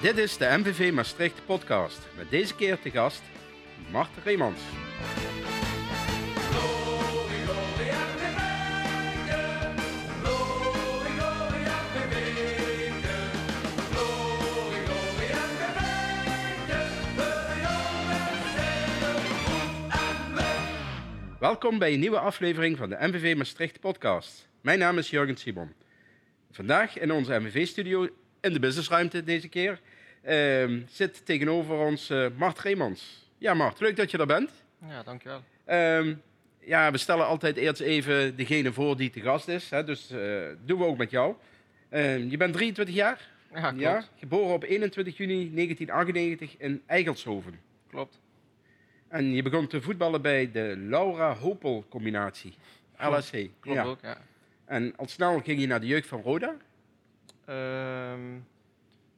Dit is de MVV Maastricht podcast. Met deze keer te gast Mart Reemans. Welkom bij een nieuwe aflevering van de MVV Maastricht podcast. Mijn naam is Jurgen Simon. Vandaag in onze MVV-studio, in de businessruimte deze keer, ehm, zit tegenover ons eh, Mart Reemans. Ja, Mart, leuk dat je er bent. Ja, dankjewel. Ehm, ja, we stellen altijd eerst even degene voor die te gast is. Hè, dus eh, doen we ook met jou. Ehm, je bent 23 jaar, Ja, klopt. ja, geboren op 21 juni 1998 in Eigelshoven. Klopt. En je begon te voetballen bij de Laura Hopel combinatie. Klopt. LSC. Klopt Ja. ook, ja. En al snel ging je naar de jeugd van Roda. Ehm,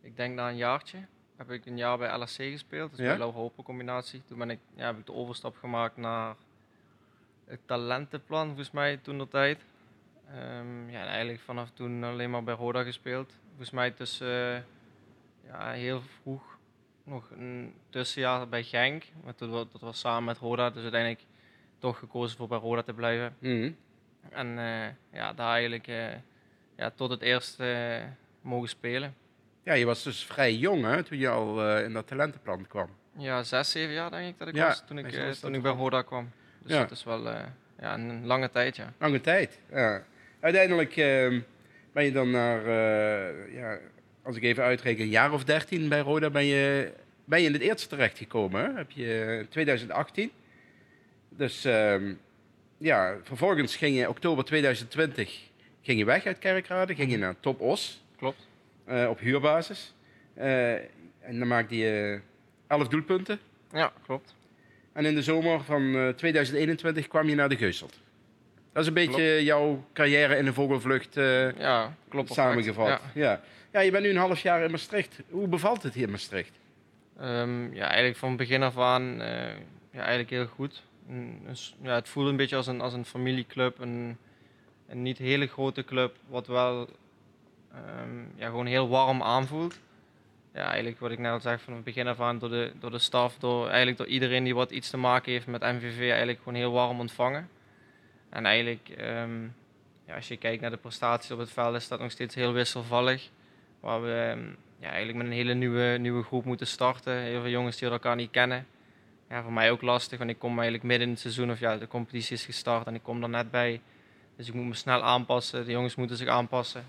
ik denk na een jaartje heb ik een jaar bij LSC gespeeld, dus Ja? bij Laura Hopen combinatie. Toen ben ik, ja, heb ik de overstap gemaakt naar het talentenplan, volgens mij, toen de tijd. Ehm, ja, en eigenlijk vanaf toen alleen maar bij Roda gespeeld. Volgens mij tussen, ja, heel vroeg nog een tussenjaar bij Genk. Maar toen, dat was samen met Roda, dus uiteindelijk toch gekozen voor bij Roda te blijven. Mhm. En eh, ja, daar eigenlijk eh, ja, tot het eerst eh, mogen spelen. Ja, je was dus vrij jong hè, toen je al eh, in dat talentenplan kwam. Ja, zes, zeven jaar denk ik dat ik Ja, was toen ik, eh, toen ik bij Roda kwam. Dus Ja. dat is wel eh, ja, een lange tijd, ja. Lange tijd. Ja. Uiteindelijk ehm, ben je dan naar, ja, als ik even uitreken, een jaar of dertien bij Roda ben je, ben je in het eerste terechtgekomen. Hè? Heb je in 2018. Dus ehm, ja, vervolgens ging je oktober 2020 ging je weg uit Kerkrade, ging je naar Top Os. Klopt. eh, op huurbasis. Eh, en dan maakte je 11 doelpunten. Ja, klopt. En in de zomer van eh, 2021 kwam je naar de Geuselt. Dat is een beetje jouw carrière in de vogelvlucht eh, Ja, klopt. samengevat. Ja. Ja. Ja. je bent nu een half jaar in Maastricht. Hoe bevalt het hier in Maastricht? Ehm, ja, eigenlijk van begin af aan eh, ja, eigenlijk heel goed. Ja, het voelde een beetje als een, als een familieclub, een, een niet hele grote club, wat wel ehm, ja, gewoon heel warm aanvoelt. Ja, eigenlijk wat ik net al zeg, van het begin af aan door de, door de staf, door, eigenlijk door iedereen die wat iets te maken heeft met MVV, eigenlijk gewoon heel warm ontvangen. En eigenlijk, ehm, ja, als je kijkt naar de prestaties op het veld, is dat nog steeds heel wisselvallig. Waar we ehm, ja, eigenlijk met een hele nieuwe, nieuwe groep moeten starten. Heel veel jongens die elkaar niet kennen. Ja, voor mij ook lastig, want ik kom eigenlijk midden in het seizoen, of ja, de competitie is gestart en ik kom er net bij. Dus ik moet me snel aanpassen, de jongens moeten zich aanpassen.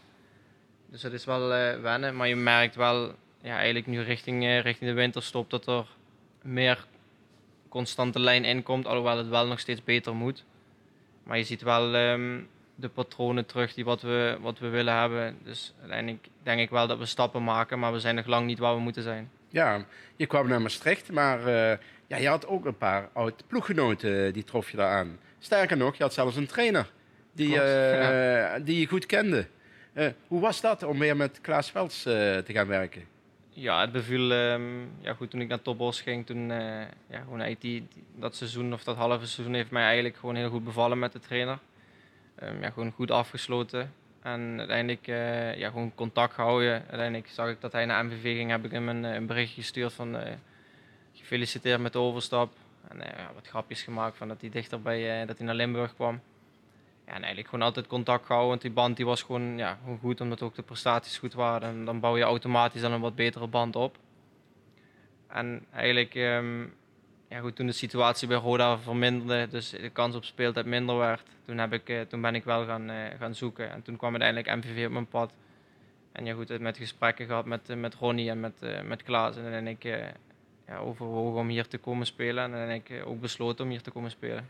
Dus dat is wel eh, wennen, maar je merkt wel, ja, eigenlijk nu richting, eh, richting de winterstop, dat er meer constante lijn inkomt, alhoewel het wel nog steeds beter moet. Maar je ziet wel ehm, de patronen terug die wat we, wat we willen hebben. Dus uiteindelijk denk ik wel dat we stappen maken, maar we zijn nog lang niet waar we moeten zijn. Ja, je kwam naar Maastricht, maar eh, ja, je had ook een paar oud ploeggenoten eh, die trof je daar aan. Sterker nog, je had zelfs een trainer die, Klopt, die je goed kende. Eh, hoe was dat om weer met Klaas Velds eh, te gaan werken? Ja, het beviel, ehm, ja goed, toen ik naar Topos ging, toen, eh, ja, gewoon die- dat seizoen of dat halve seizoen heeft mij eigenlijk gewoon heel goed bevallen met de trainer. Ehm, ja, gewoon goed afgesloten. En uiteindelijk ja, gewoon contact gehouden. Uiteindelijk zag ik dat hij naar MVV ging, heb ik hem een, een berichtje gestuurd van gefeliciteerd met de overstap. En wat grapjes gemaakt van dat hij dichter bij, dat hij naar Limburg kwam. En eigenlijk gewoon altijd contact gehouden, want die band die was gewoon, ja, goed, omdat ook de prestaties goed waren. En dan bouw je automatisch dan een wat betere band op. En eigenlijk, ehm, ja goed, toen de situatie bij Roda verminderde, dus de kans op speeltijd minder werd, toen, heb ik, eh, toen ben ik wel gaan, eh, gaan zoeken. En toen kwam uiteindelijk MVV op mijn pad. En ja goed, met gesprekken gehad met, eh, met Ronnie en met, met Klaas. En uiteindelijk eh, ja, overwogen om hier te komen spelen. En uiteindelijk eh, ook besloten om hier te komen spelen.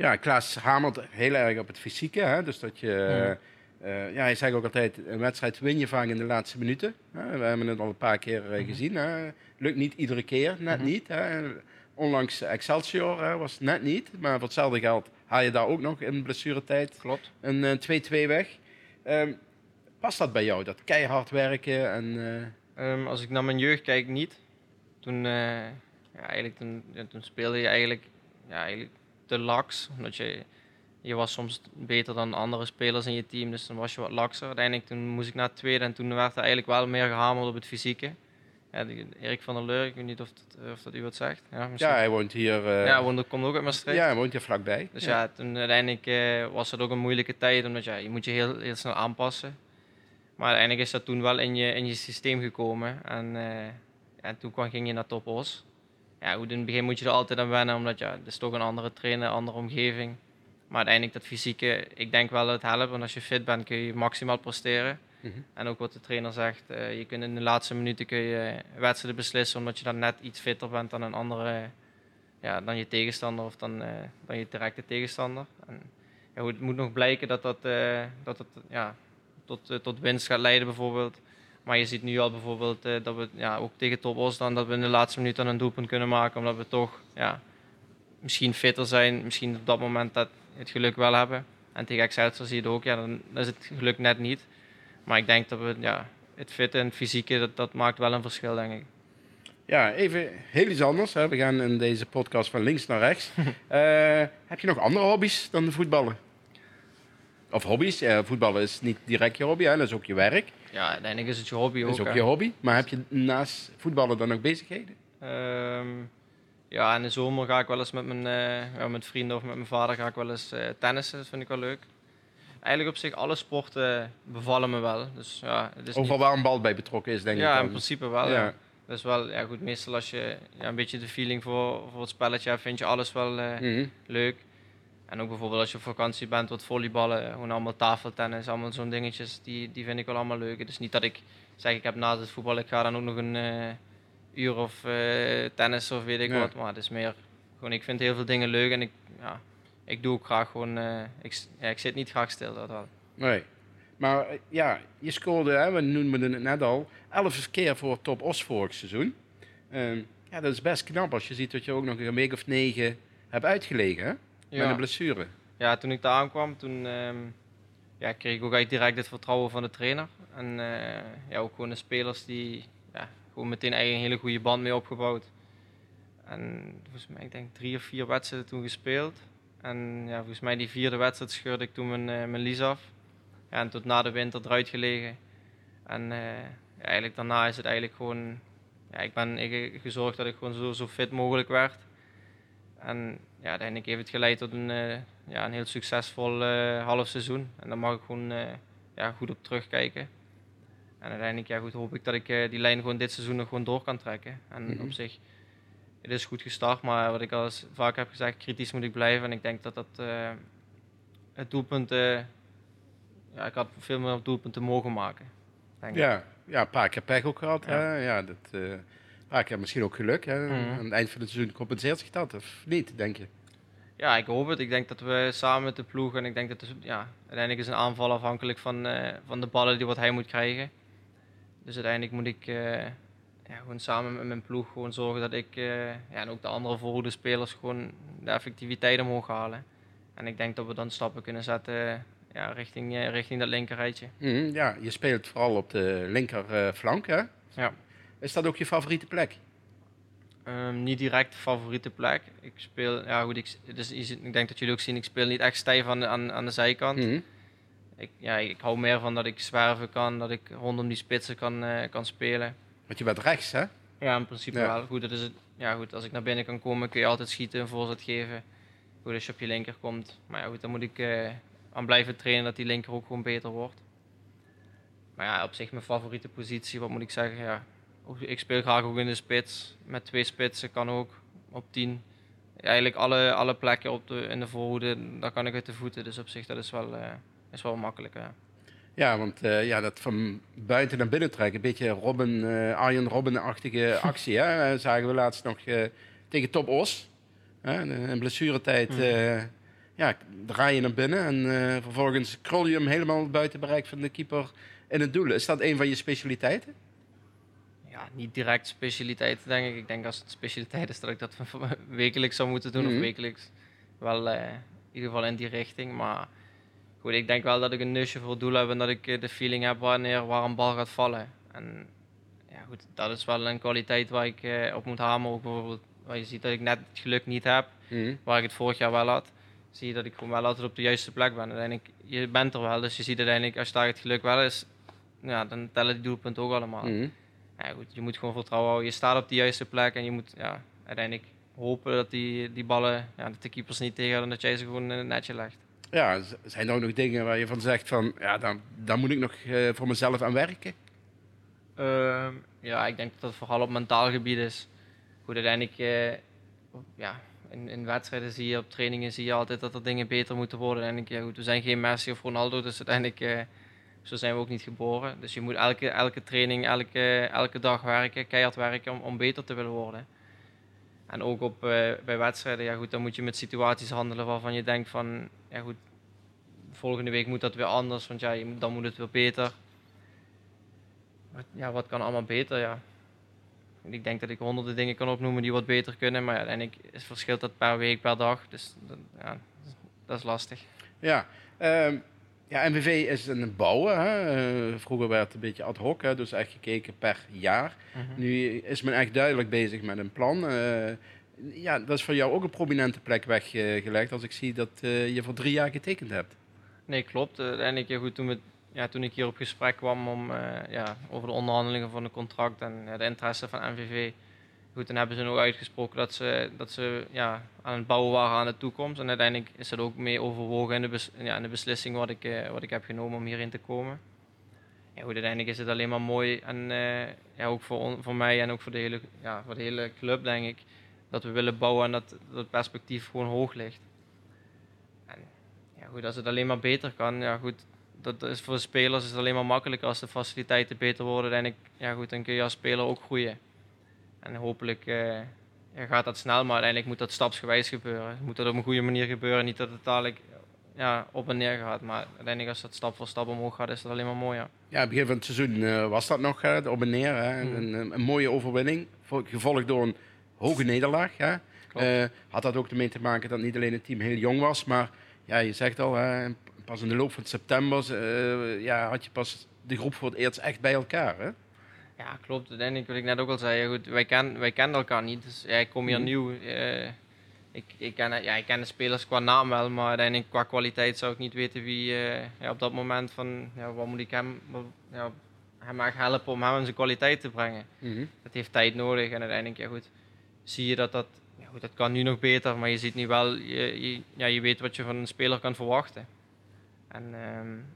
Ja, Klaas hamert heel erg op het fysieke. Hè? Dus dat je, eh, ja, hij zegt ook altijd, een wedstrijd win je vaak in de laatste minuten. Hè? We hebben het al een paar keer eh, gezien. Hè? Lukt niet iedere keer, net Mhm. niet. Hè? Onlangs Excelsior hè, was net niet. Maar voor hetzelfde geld haal je daar ook nog in blessuretijd Klopt. een eh, 2-2 weg. Ehm, past dat bij jou, dat keihard werken? En, eh, Ehm, als ik naar mijn jeugd kijk, niet. Toen, eh, ja, eigenlijk, toen, ja, toen speelde je eigenlijk, ja, eigenlijk te laks. Omdat je, je was soms beter dan andere spelers in je team, dus dan was je wat lakser. Uiteindelijk toen moest ik naar het tweede en toen werd er eigenlijk wel meer gehamerd op het fysieke. ja, die- Erik van der Leur, ik weet niet of dat, of dat u wat zegt. Ja, misschien. Ja, hij woont hier. eh, ja want dat komt ook uit Maastricht. ja, hij woont hier vlakbij. Dus ja, toen uiteindelijk eh, was het ook een moeilijke tijd, omdat ja, je moet je heel, heel snel aanpassen. Maar uiteindelijk is dat toen wel in je, in je systeem gekomen. En, eh, ja, toen kwam, ging je naar Top Os. Ja, goed, in het begin moet je er altijd aan wennen, omdat ja, het is toch een andere trainer, een andere omgeving. Maar uiteindelijk dat fysieke, ik denk wel dat het helpt, want als je fit bent kun je maximaal presteren. Mhm. En ook wat de trainer zegt, eh, je kunt in de laatste minuten kun je wedstrijden beslissen, omdat je dan net iets fitter bent dan een andere, ja, dan je tegenstander of dan, eh, dan je directe tegenstander. En, ja, goed, het moet nog blijken dat dat, eh, dat, het, ja, tot, tot winst gaat leiden bijvoorbeeld. Maar je ziet nu al bijvoorbeeld eh, dat we ja, ook tegen Top Os dan dat we in de laatste minuut dan een doelpunt kunnen maken, omdat we toch ja, misschien fitter zijn, misschien op dat moment dat het geluk wel hebben. En tegen Excelsior zie je het ook, ja, dan is het geluk net niet. Maar ik denk dat we ja, het fitte en het fysieke, dat, dat maakt wel een verschil, denk ik. Ja, even heel iets anders. Hè. We gaan in deze podcast van links naar rechts. Eh, heb je nog andere hobby's dan de voetballen? Of hobby's? Ja, voetballen is niet direct je hobby, hè. dat is ook je werk. Ja, uiteindelijk is het je hobby Dat ook. is ook hè. je hobby. Maar heb je naast voetballen dan ook bezigheden? Ehm, ja, in de zomer ga ik wel eens met mijn, eh, ja, met vrienden of met mijn vader ga ik wel eens eh, tennissen. Dat vind ik wel leuk. Eigenlijk op zich, alle sporten bevallen me wel. Dus ja, het is Overal niet... waar een bal bij betrokken is, denk ik. Ja, in principe wel. Ja. Ja. Dat is wel ja, goed. Meestal als je ja, een beetje de feeling voor, voor het spelletje hebt, vind je alles wel eh, Mhm. leuk. En ook bijvoorbeeld als je op vakantie bent, wat volleyballen, gewoon allemaal tafeltennis, allemaal zo'n dingetjes, die, die vind ik wel allemaal leuk. Het is niet dat ik zeg, ik heb naast het voetbal, ik ga dan ook nog een eh, uur of eh, tennis of weet ik wat. Maar het is meer, gewoon, ik vind heel veel dingen leuk en ik, ja, ik doe ook graag gewoon, eh, ik, ja, ik zit niet graag stil, dat wel. Nee. Maar ja, je scoorde, hè, we noemden het net al, 11 keer voor Top Os vorig seizoen. Ehm, ja, dat is best knap als je ziet dat je ook nog een week of negen hebt uitgelegen, hè? Met een blessure. Ja, toen ik daar aankwam, toen ehm, ja, kreeg ik ook eigenlijk direct het vertrouwen van de trainer. En eh, ja, ook gewoon de spelers die ja, gewoon meteen eigenlijk een hele goede band mee opgebouwd. En volgens mij, ik denk drie of vier wedstrijden toen gespeeld. En ja, volgens mij die vierde wedstrijd scheurde ik toen mijn, eh, mijn lies af. Ja, en tot na de winter eruit gelegen. En ja, eigenlijk daarna is het eigenlijk gewoon... Ja, ik ben ik, gezorgd dat ik gewoon zo, zo fit mogelijk werd. En ja, uiteindelijk heeft het geleid tot een, eh, ja, een heel succesvol eh, half seizoen. En daar mag ik gewoon eh, ja, goed op terugkijken. En uiteindelijk ja, goed, hoop ik dat ik die lijn gewoon dit seizoen nog gewoon door kan trekken. En Mhm. op zich, het is goed gestart, maar wat ik al eens vaak heb gezegd, kritisch moet ik blijven. En ik denk dat dat het doelpunt, ja, ik had veel meer doelpunten mogen maken. Denk ik. Ja, ja, een paar keer pech ook gehad. Ja. Hè? Ja, dat, een paar keer misschien ook geluk. Hè? Mhm. Aan het eind van het seizoen compenseert zich dat, of niet, denk je? Ja, ik hoop het. Ik denk dat we samen met de ploeg en ik denk dat het, ja, uiteindelijk is een aanval afhankelijk van, eh, van de ballen die wat hij moet krijgen. Dus uiteindelijk moet ik eh, ja, gewoon samen met mijn ploeg gewoon zorgen dat ik eh, ja, en ook de andere voorhoede spelers gewoon de effectiviteit omhoog halen. En ik denk dat we dan stappen kunnen zetten ja, richting, richting dat linkerrijtje. Mhm, Ja, je speelt vooral op de linkerflank, hè? Ja. Is dat ook je favoriete plek? Ehm, niet direct favoriete plek. Ik speel, ja goed, ik, dus, ik denk dat jullie ook zien, ik speel niet echt stijf aan de, aan, aan de zijkant. Mhm. Ik, ja, ik hou meer van dat ik zwerven kan, dat ik rondom die spitsen kan, eh, kan spelen. Want je bent rechts, hè? Ja, in principe Ja. wel. Goed, dat is het. Ja, goed, als ik naar binnen kan komen, kun je altijd schieten, een voorzet geven. Goed, als je op je linker komt. Maar ja, goed, dan moet ik eh, aan blijven trainen dat die linker ook gewoon beter wordt. Maar ja, op zich mijn favoriete positie, wat moet ik zeggen? Ja, ik speel graag ook in de spits. Met twee spitsen kan ook, op tien. Eigenlijk alle, alle plekken op de, in de voorhoede, daar kan ik uit de voeten. Dus op zich, dat is wel, eh, is wel makkelijk. Ja. Ja, want eh, ja, dat van buiten naar binnen trekken, een beetje Robin, eh Arjen Robben-achtige actie, hè? Zagen we laatst nog tegen Top Os. Hè? In blessuretijd eh, ja, draai je naar binnen en vervolgens krol je hem helemaal buiten bereik van de keeper in het doel. Is dat een van je specialiteiten? Ja, niet direct specialiteit, denk ik. Ik denk als het specialiteit is dat ik dat wekelijks zou moeten doen. Mhm. Of wekelijks wel eh, in ieder geval in die richting. Maar goed, ik denk wel dat ik een neusje voor het doel heb en dat ik eh, de feeling heb wanneer waar een bal gaat vallen. En ja, goed, dat is wel een kwaliteit waar ik eh, op moet hameren. Ook bijvoorbeeld, waar je ziet dat ik net het geluk niet heb, Mhm. waar ik het vorig jaar wel had. Zie je dat ik gewoon wel altijd op de juiste plek ben. Uiteindelijk, je bent er wel, dus je ziet uiteindelijk als daar het geluk wel is, ja, dan tellen die doelpunten ook allemaal. Mhm. Ja, goed, je moet gewoon vertrouwen houden. Je staat op de juiste plek en je moet ja, uiteindelijk hopen dat die, die ballen, ja, dat de keepers niet tegen en dat jij ze gewoon in het netje legt. Ja, zijn er ook nog dingen waar je van zegt van, ja, dan, dan moet ik nog uh, voor mezelf aan werken? Uh, ja, ik denk dat het vooral op mentaal gebied is. Goed, uiteindelijk, uh, ja, in, in, wedstrijden zie je, op trainingen zie je altijd dat er dingen beter moeten worden. En ja, goed, we zijn geen Messi of Ronaldo, dus uiteindelijk, uh, zo zijn we ook niet geboren. Dus je moet elke, elke training, elke, elke dag werken, keihard werken om, om beter te willen worden. En ook op, uh, bij wedstrijden, ja goed, dan moet je met situaties handelen waarvan je denkt van, ja goed, volgende week moet dat weer anders, want ja, dan moet het weer beter. Ja, wat kan allemaal beter, ja. Ik denk dat ik honderden dingen kan opnoemen die wat beter kunnen, maar uiteindelijk verschilt dat per week, per dag. Dus ja, dat is lastig. Ja, uh, ja MVV is een bouwen. Hè? Uh, vroeger werd het een beetje ad hoc, hè? dus echt gekeken per jaar. Uh -huh. Nu is men echt duidelijk bezig met een plan. Uh, ja, dat is voor jou ook een prominente plek weggelegd als ik zie dat uh, je voor drie jaar getekend hebt. Nee, klopt. Uiteindelijk, ja, goed, toen, we, ja, toen ik hier op gesprek kwam om, ja, over de onderhandelingen van het contract en ja, de interesse van MVV, goed, dan hebben ze ook uitgesproken dat ze, dat ze ja, aan het bouwen waren aan de toekomst. En uiteindelijk is dat ook mee overwogen in de, bes, ja, in de beslissing wat ik, uh, wat ik heb genomen om hierin te komen. Ja, goed, uiteindelijk is het alleen maar mooi en uh, ja, ook voor, voor mij en ook voor de, hele, ja, voor de hele club denk ik, dat we willen bouwen en dat, dat perspectief gewoon hoog ligt. En ja, goed, als het alleen maar beter kan, ja goed, dat is voor de spelers is het alleen maar makkelijker als de faciliteiten beter worden. En ik, ja goed, dan kun je als speler ook groeien. En hopelijk uh, ja, gaat dat snel, maar uiteindelijk moet dat stapsgewijs gebeuren. Moet dat op een goede manier gebeuren, niet dat het dadelijk ja, op en neer gaat. Maar uiteindelijk als dat stap voor stap omhoog gaat, is dat alleen maar mooi. Ja, ja begin van het seizoen uh, was dat nog op en neer. Hè? Mm. Een, een, mooie overwinning, gevolgd door een hoge nederlaag. Hè? had dat ook ermee te maken dat niet alleen het team heel jong was, maar ja, je zegt al, hè, pas in de loop van september ja, had je pas de groep voor het eerst echt bij elkaar. Hè? Ja, klopt. Uiteindelijk wat ik net ook al zei, goed, wij, ken, wij kennen elkaar niet. Dus ja, ik kom hier mm. nieuw. Uh, ik, ik, ken, ja, ik ken de spelers qua naam wel, maar uiteindelijk qua kwaliteit zou ik niet weten wie uh, ja, op dat moment van ja, wat moet ik hem, ja, hem echt helpen om hem in zijn kwaliteit te brengen. Mm -hmm. Dat heeft tijd nodig en uiteindelijk ja, goed, zie je dat dat, ja, goed, dat kan nu nog beter, maar je ziet nu wel, je, je, ja, je weet wat je van een speler kan verwachten. En um,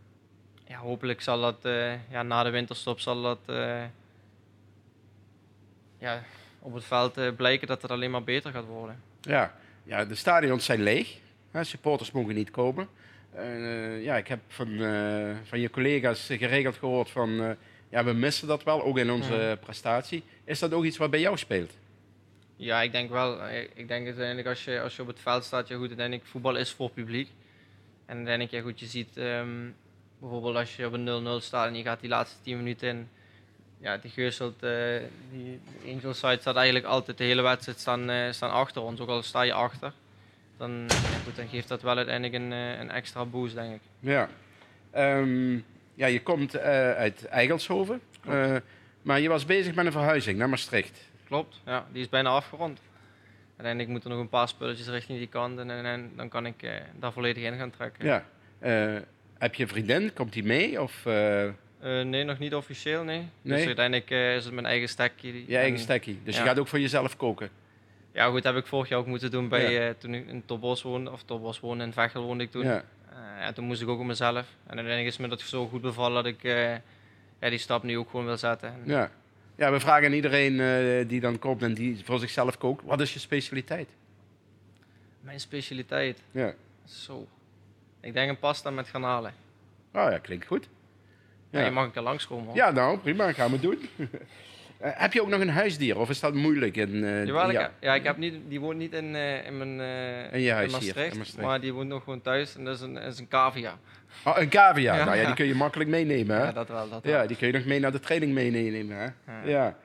ja, hopelijk zal dat uh, ja, na de winterstop zal dat ja, op het veld uh, blijken dat het alleen maar beter gaat worden. Ja, ja de stadions zijn leeg. Hè, supporters mogen niet komen. Uh, ja, ik heb van, uh, van je collega's geregeld gehoord van... ja, we missen dat wel, ook in onze ja. prestatie. Is dat ook iets wat bij jou speelt? Ja, ik denk wel. Ik denk uiteindelijk als je, als je op het veld staat, ja goed, uiteindelijk voetbal is voor publiek. En uiteindelijk, ja goed, je ziet um, bijvoorbeeld als je op een 0-0 staat en je gaat die laatste 10 minuten in ja, die Geurselt, uh, die Angel side staat eigenlijk altijd de hele wedstrijd staan, uh, staan achter ons. Ook al sta je achter, dan, goed, dan geeft dat wel uiteindelijk een, uh, een extra boost, denk ik. Ja, um, ja je komt uit Eigelshoven, maar je was bezig met een verhuizing naar Maastricht. Klopt, ja, die is bijna afgerond. Uiteindelijk moeten er nog een paar spulletjes richting die kant en, en, en dan kan ik daar volledig in gaan trekken. Ja, heb je een vriendin? Komt die mee? Of, uh, nee, nog niet officieel, nee. nee? Dus uiteindelijk uh, is het mijn eigen stekkie. Je eigen stekkie. Dus ja. je gaat ook voor jezelf koken? Ja, goed, heb ik vorig jaar ook moeten doen bij, ja. uh, toen ik in Topos woonde, of Topos woonde, in Vechel woonde ik toen. Ja. en toen moest ik ook op mezelf. En uiteindelijk is me dat zo goed bevallen dat ik ja, die stap nu ook gewoon wil zetten. Ja, ja we vragen aan iedereen die dan komt en die voor zichzelf kookt, wat is je specialiteit? Mijn specialiteit? Ja. Zo. Ik denk een pasta met garnalen. Oh ja, klinkt goed. Ja. je mag een keer langskomen. Hoor. Ja, nou, prima, gaan we doen. uh, heb je ook nog een huisdier of is dat moeilijk? In, uh, Jawel, ja. Ik, ja, ik heb niet, die woont niet in, uh, in mijn in je huis in Maastricht, hier, in Maastricht, maar die woont nog gewoon thuis en dat is een, is een cavia. Oh, een cavia? Ja, nou ja, die kun je makkelijk meenemen, hè? Ja, dat wel. Dat ja, wel. die kun je nog mee naar de training meenemen, hè? Ja.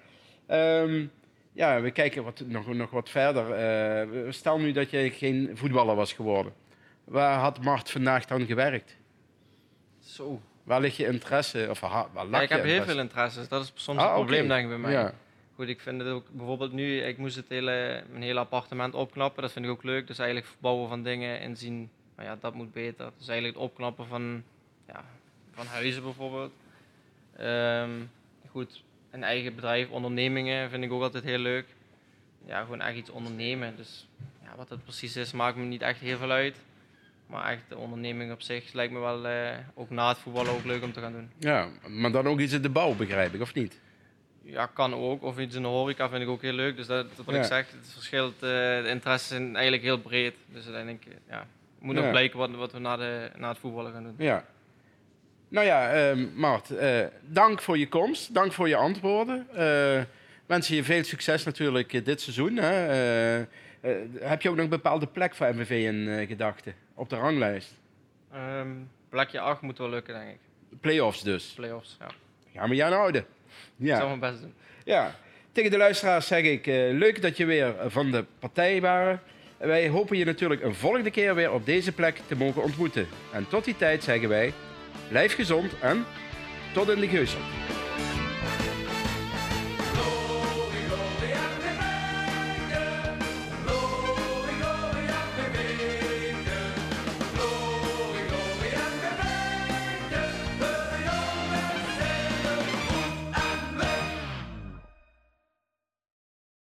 Ja, um, ja we kijken wat, nog, nog wat verder. stel nu dat je geen voetballer was geworden. Waar had Mart vandaag dan gewerkt? Zo, Waar ligt je interesse? Of waar lag ja, ik heb interesse? heel veel interesses. Dat is soms ah, een probleem, okay. denk ik, bij mij. Ja. Goed, ik vind het ook bijvoorbeeld nu, ik moest het hele, mijn hele appartement opknappen. Dat vind ik ook leuk. Dus eigenlijk verbouwen van dingen en zien, nou ja, dat moet beter. Dus eigenlijk het opknappen van, ja, van huizen bijvoorbeeld. Um, goed, een eigen bedrijf, ondernemingen vind ik ook altijd heel leuk. Ja, gewoon echt iets ondernemen. Dus ja, wat dat precies is, maakt me niet echt heel veel uit. Maar echt de onderneming op zich lijkt me wel, eh, ook na het voetballen, ook leuk om te gaan doen. Ja, maar dan ook iets in de bouw, begrijp ik, of niet? Ja, kan ook. Of iets in de horeca vind ik ook heel leuk. Dus dat, dat wat Ja. ik zeg, het verschilt. eh, de interesses zijn eigenlijk heel breed. Dus uiteindelijk, eh, ja, moet nog Ja. blijken wat, wat we na, de, na het voetballen gaan doen. Ja. Nou ja, ehm Mart, eh, dank voor je komst. Dank voor je antwoorden. Wensen je veel succes natuurlijk dit seizoen. Hè. Heb je ook nog een bepaalde plek voor MVV in gedachten? Op de ranglijst? Ehm, plekje 8 moet wel lukken, denk ik. Playoffs dus. Playoffs, ja. Gaan we je aan houden. Ik zal Ja. mijn best doen. ja. Tegen de luisteraars zeg ik, eh, leuk dat je weer van de partij waren. Wij hopen je natuurlijk een volgende keer weer op deze plek te mogen ontmoeten. En tot die tijd zeggen wij, blijf gezond en tot in de geusel.